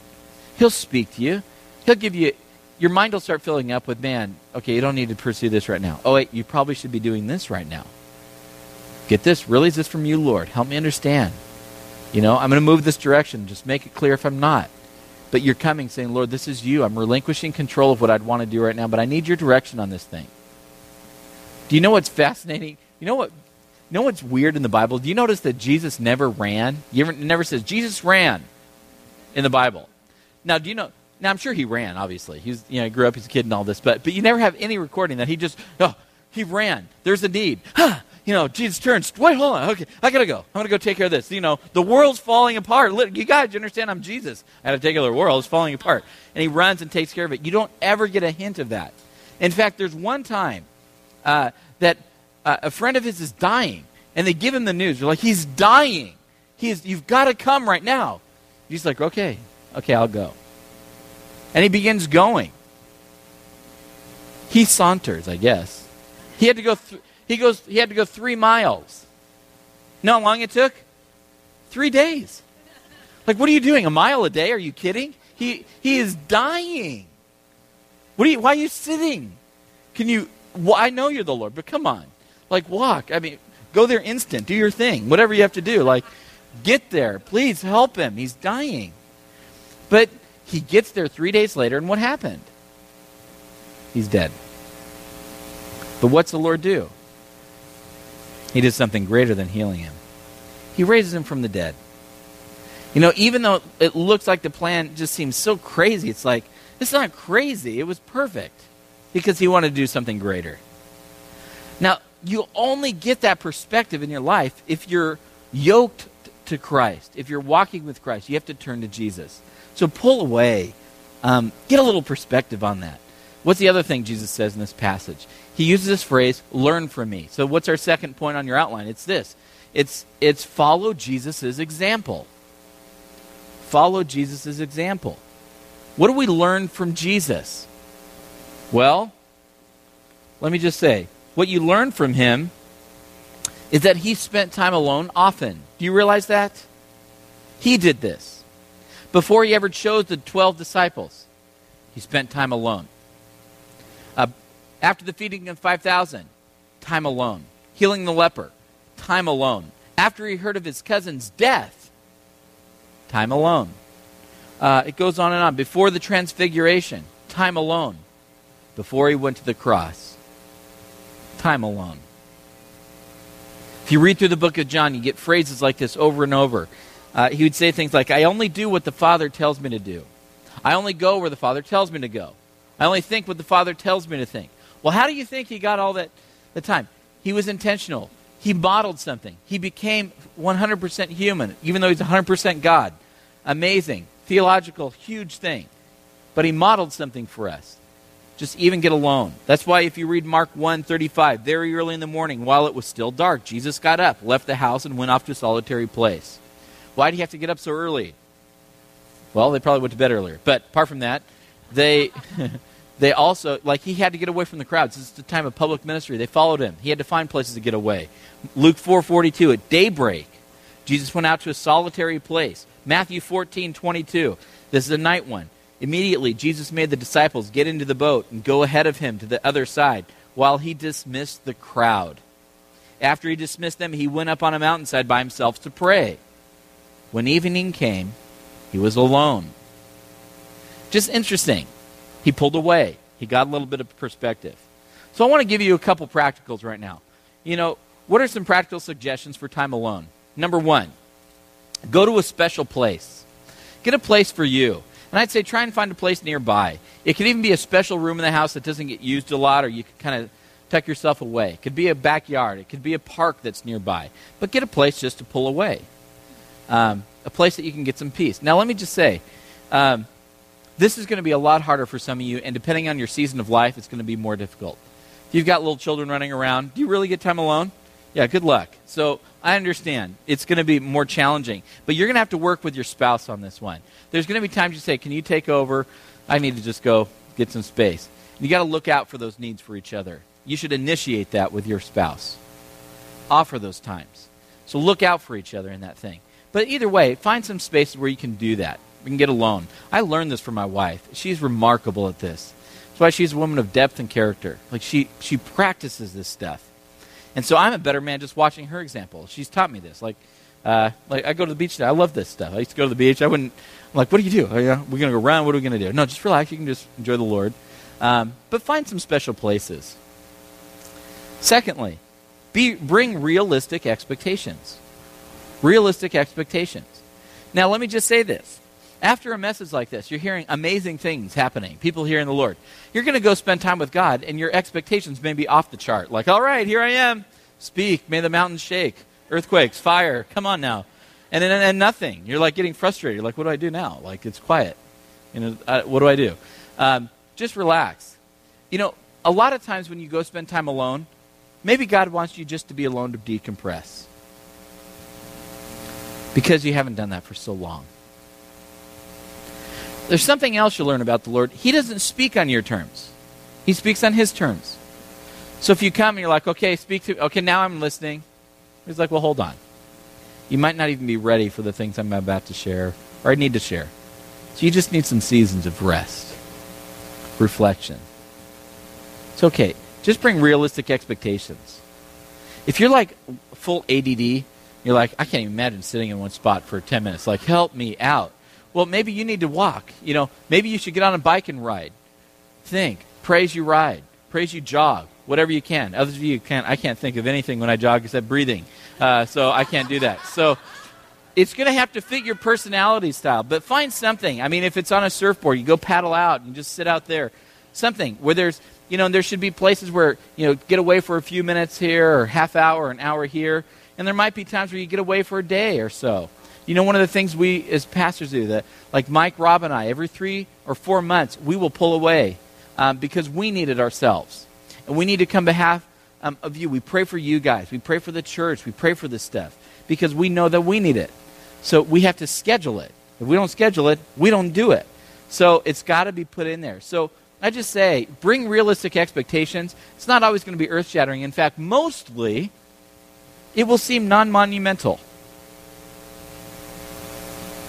He'll speak to you. He'll give you your mind will start filling up with, man, okay, you don't need to pursue this right now. Oh, wait, you probably should be doing this right now. Get this. Really, is this from you, Lord? Help me understand. You know, I'm going to move this direction. Just make it clear if I'm not. But you're coming saying, Lord, this is you. I'm relinquishing control of what I'd want to do right now, but I need your direction on this thing. Do you know what's fascinating? You know what? You know what's weird in the Bible? Do you notice that Jesus never ran? You ever, never says Jesus ran in the Bible. Now, do you know? Now I'm sure he ran. Obviously, he's you know he grew up, he's a kid and all this, but but you never have any recording that he just oh he ran. There's a need. Huh. You know, Jesus turns. Wait, hold on. Okay, I gotta go. I'm gonna go take care of this. You know, the world's falling apart. You guys, you understand? I'm Jesus. At a particular world is falling apart, and he runs and takes care of it. You don't ever get a hint of that. In fact, there's one time uh, that uh, a friend of his is dying, and they give him the news. They're like, he's dying. He's, you've got to come right now. He's like, okay, okay, I'll go. And he begins going. He saunters, I guess. He had to go. Th- he goes. He had to go three miles. You know how long it took? Three days. Like, what are you doing? A mile a day? Are you kidding? He he is dying. What are you? Why are you sitting? Can you? Well, I know you're the Lord, but come on, like walk. I mean, go there instant. Do your thing. Whatever you have to do. Like, get there. Please help him. He's dying. But he gets there three days later, and what happened? He's dead. But what's the Lord do? He did something greater than healing him. He raises him from the dead. You know, even though it looks like the plan just seems so crazy, it's like, it's not crazy. It was perfect because he wanted to do something greater. Now, you only get that perspective in your life if you're yoked to Christ. If you're walking with Christ, you have to turn to Jesus. So pull away. Um, get a little perspective on that. What's the other thing Jesus says in this passage? He uses this phrase, learn from me. So what's our second point on your outline? It's this. It's it's follow Jesus' example. Follow Jesus' example. What do we learn from Jesus? Well, let me just say, what you learn from him is that he spent time alone often. Do you realize that? He did this before he ever chose the 12 disciples. He spent time alone. After the feeding of 5,000, time alone. Healing the leper, time alone. After he heard of his cousin's death, time alone. Uh, it goes on and on. Before the transfiguration, time alone. Before he went to the cross, time alone. If you read through the book of John, you get phrases like this over and over uh, he would say things like, I only do what the Father tells me to do. I only go where the Father tells me to go. I only think what the Father tells me to think. Well, how do you think he got all that the time? He was intentional. He modeled something. He became 100% human, even though he's 100% God. Amazing, theological, huge thing. But he modeled something for us. Just even get alone. That's why if you read Mark 1:35, very early in the morning, while it was still dark, Jesus got up, left the house, and went off to a solitary place. Why do you have to get up so early? Well, they probably went to bed earlier. But apart from that, they [laughs] they also like he had to get away from the crowds. This is the time of public ministry. They followed him. He had to find places to get away. Luke 4:42 at daybreak, Jesus went out to a solitary place. Matthew 14:22. This is a night one. Immediately Jesus made the disciples get into the boat and go ahead of him to the other side while he dismissed the crowd. After he dismissed them, he went up on a mountainside by himself to pray. When evening came, he was alone. Just interesting. He pulled away. He got a little bit of perspective. So I want to give you a couple practicals right now. You know, what are some practical suggestions for time alone? Number one, go to a special place. Get a place for you. And I'd say try and find a place nearby. It could even be a special room in the house that doesn't get used a lot, or you can kind of tuck yourself away. It could be a backyard. It could be a park that's nearby. But get a place just to pull away. Um, a place that you can get some peace. Now, let me just say, um, this is going to be a lot harder for some of you, and depending on your season of life, it's going to be more difficult. If you've got little children running around, do you really get time alone? Yeah, good luck. So I understand. It's going to be more challenging. But you're going to have to work with your spouse on this one. There's going to be times you say, Can you take over? I need to just go get some space. You got to look out for those needs for each other. You should initiate that with your spouse. Offer those times. So look out for each other in that thing. But either way, find some spaces where you can do that. We can get alone. I learned this from my wife. She's remarkable at this. That's why she's a woman of depth and character. Like she she practices this stuff. And so I'm a better man just watching her example. She's taught me this. Like, uh, like I go to the beach. I love this stuff. I used to go to the beach. I wouldn't. I'm like, what do you do? Are you, we're gonna go run. What are we gonna do? No, just relax. You can just enjoy the Lord. Um, but find some special places. Secondly, be, bring realistic expectations. Realistic expectations. Now, let me just say this. After a message like this, you're hearing amazing things happening, people hearing the Lord. You're going to go spend time with God, and your expectations may be off the chart. Like, all right, here I am. Speak. May the mountains shake. Earthquakes, fire. Come on now. And then and nothing. You're like getting frustrated. You're like, what do I do now? Like, it's quiet. You know, uh, what do I do? Um, just relax. You know, a lot of times when you go spend time alone, maybe God wants you just to be alone to decompress because you haven't done that for so long. There's something else you'll learn about the Lord. He doesn't speak on your terms, He speaks on His terms. So if you come and you're like, okay, speak to, me okay, now I'm listening, He's like, well, hold on. You might not even be ready for the things I'm about to share or I need to share. So you just need some seasons of rest, reflection. It's okay. Just bring realistic expectations. If you're like full ADD, you're like, I can't even imagine sitting in one spot for 10 minutes. Like, help me out. Well, maybe you need to walk. You know, maybe you should get on a bike and ride. Think. Praise you ride. Praise you jog. Whatever you can. Others of you can't. I can't think of anything when I jog except breathing. Uh, so I can't do that. So it's going to have to fit your personality style. But find something. I mean, if it's on a surfboard, you go paddle out and just sit out there. Something where there's, you know, there should be places where, you know, get away for a few minutes here or half hour, an hour here. And there might be times where you get away for a day or so. You know, one of the things we as pastors do that, like Mike, Rob, and I, every three or four months, we will pull away um, because we need it ourselves. And we need to come behalf um, of you. We pray for you guys. We pray for the church. We pray for this stuff because we know that we need it. So we have to schedule it. If we don't schedule it, we don't do it. So it's got to be put in there. So I just say, bring realistic expectations. It's not always going to be earth shattering. In fact, mostly it will seem non monumental.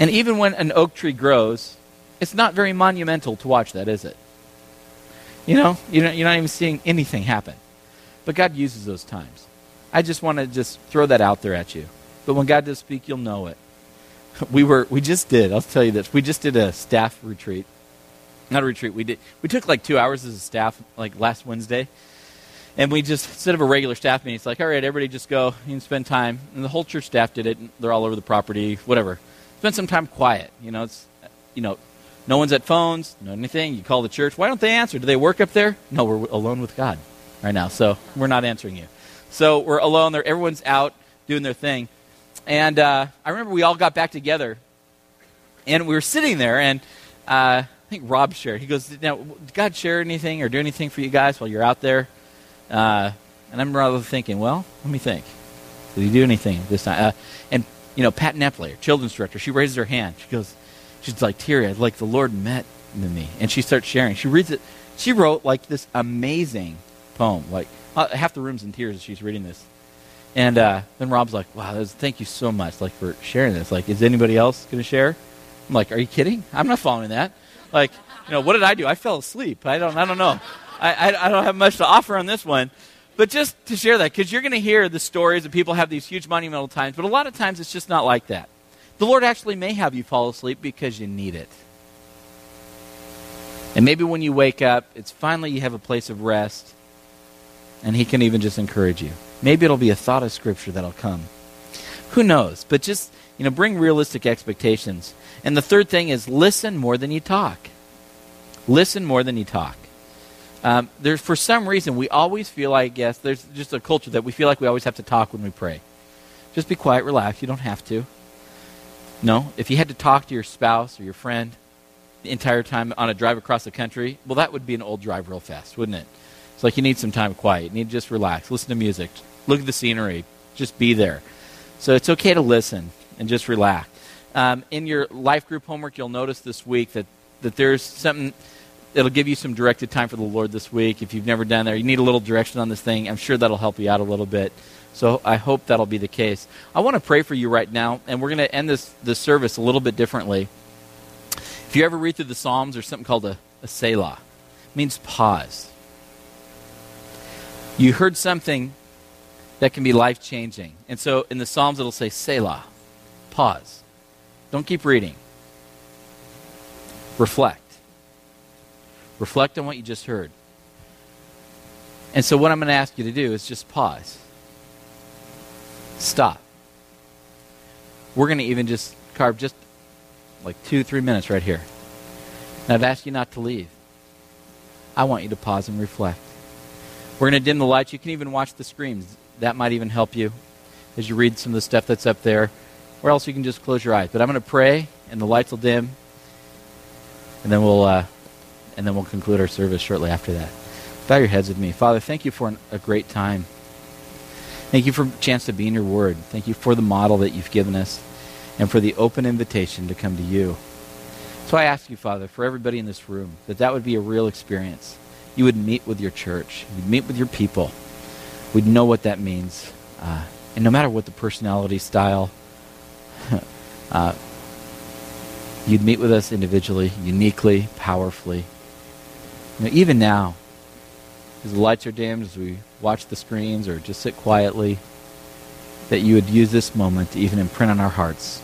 And even when an oak tree grows, it's not very monumental to watch that, is it? You know, you're not, you're not even seeing anything happen. But God uses those times. I just want to just throw that out there at you. But when God does speak, you'll know it. [laughs] We were we just did. I'll tell you this. We just did a staff retreat. Not a retreat. We did. We took like two hours as a staff, like last Wednesday, and we just, instead of a regular staff meeting, it's like, all right, everybody just go and spend time. And the whole church staff did it. they're all over the property, whatever. Spend some time quiet. You know, it's, you know, no one's at phones, no anything. You call the church. Why don't they answer? Do they work up there? No, we're alone with God right now. So we're not answering you. So we're alone there. Everyone's out doing their thing. And uh, I remember we all got back together. And we were sitting there, and uh, I think Rob shared. He goes, Now, did God share anything or do anything for you guys while you're out there? Uh, and I'm rather thinking, well, let me think. Did he do anything this time? Uh, and, you know, Pat Nepler, children's director, she raises her hand. She goes, she's like teary like the lord met me. And she starts sharing. She reads it she wrote like this amazing poem like uh, half the room's in tears as she's reading this. And uh, then rob's like wow was, thank you so much like for sharing this. Like is anybody else going to share? I'm like are you kidding? I'm not following that. Like you know what did i do? I fell asleep. I don't i don't know. I, I, I don't have much to offer on this one but just to share that because you're going to hear the stories of people have these huge monumental times but a lot of times it's just not like that the Lord actually may have you fall asleep because you need it. And maybe when you wake up, it's finally you have a place of rest, and He can even just encourage you. Maybe it'll be a thought of Scripture that'll come. Who knows? But just, you know, bring realistic expectations. And the third thing is listen more than you talk. Listen more than you talk. Um, there's for some reason we always feel like yes, there's just a culture that we feel like we always have to talk when we pray. Just be quiet, relax. You don't have to. No, if you had to talk to your spouse or your friend the entire time on a drive across the country, well, that would be an old drive real fast, wouldn't it? It's like you need some time quiet. You need to just relax, listen to music, look at the scenery, just be there. So it's okay to listen and just relax. Um, in your life group homework, you'll notice this week that, that there's something that'll give you some directed time for the Lord this week. If you've never done that, you need a little direction on this thing. I'm sure that'll help you out a little bit. So I hope that'll be the case. I want to pray for you right now, and we're going to end this, this service a little bit differently. If you ever read through the Psalms, there's something called a, a Selah. It means pause. You heard something that can be life changing. And so in the Psalms, it'll say Selah. Pause. Don't keep reading. Reflect. Reflect on what you just heard. And so, what I'm going to ask you to do is just pause stop. We're going to even just carve just like two, three minutes right here. And I've asked you not to leave. I want you to pause and reflect. We're going to dim the lights. You can even watch the screens. That might even help you as you read some of the stuff that's up there. Or else you can just close your eyes. But I'm going to pray, and the lights will dim, and then we'll uh, and then we'll conclude our service shortly after that. Bow your heads with me, Father. Thank you for an, a great time. Thank you for a chance to be in your word. Thank you for the model that you've given us and for the open invitation to come to you. So I ask you, Father, for everybody in this room, that that would be a real experience. You would meet with your church. You'd meet with your people. We'd know what that means. Uh, and no matter what the personality style, [laughs] uh, you'd meet with us individually, uniquely, powerfully. Know, even now, as the lights are dimmed, as we watch the screens, or just sit quietly, that you would use this moment to even imprint on our hearts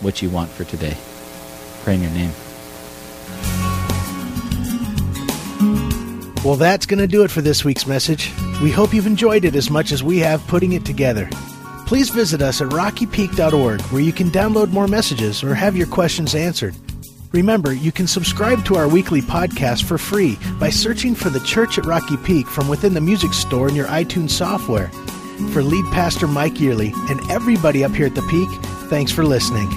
what you want for today. Pray in your name. Well, that's going to do it for this week's message. We hope you've enjoyed it as much as we have putting it together. Please visit us at rockypeak.org where you can download more messages or have your questions answered. Remember, you can subscribe to our weekly podcast for free by searching for the Church at Rocky Peak from within the music store in your iTunes software. For lead pastor Mike Yearly and everybody up here at the Peak, thanks for listening.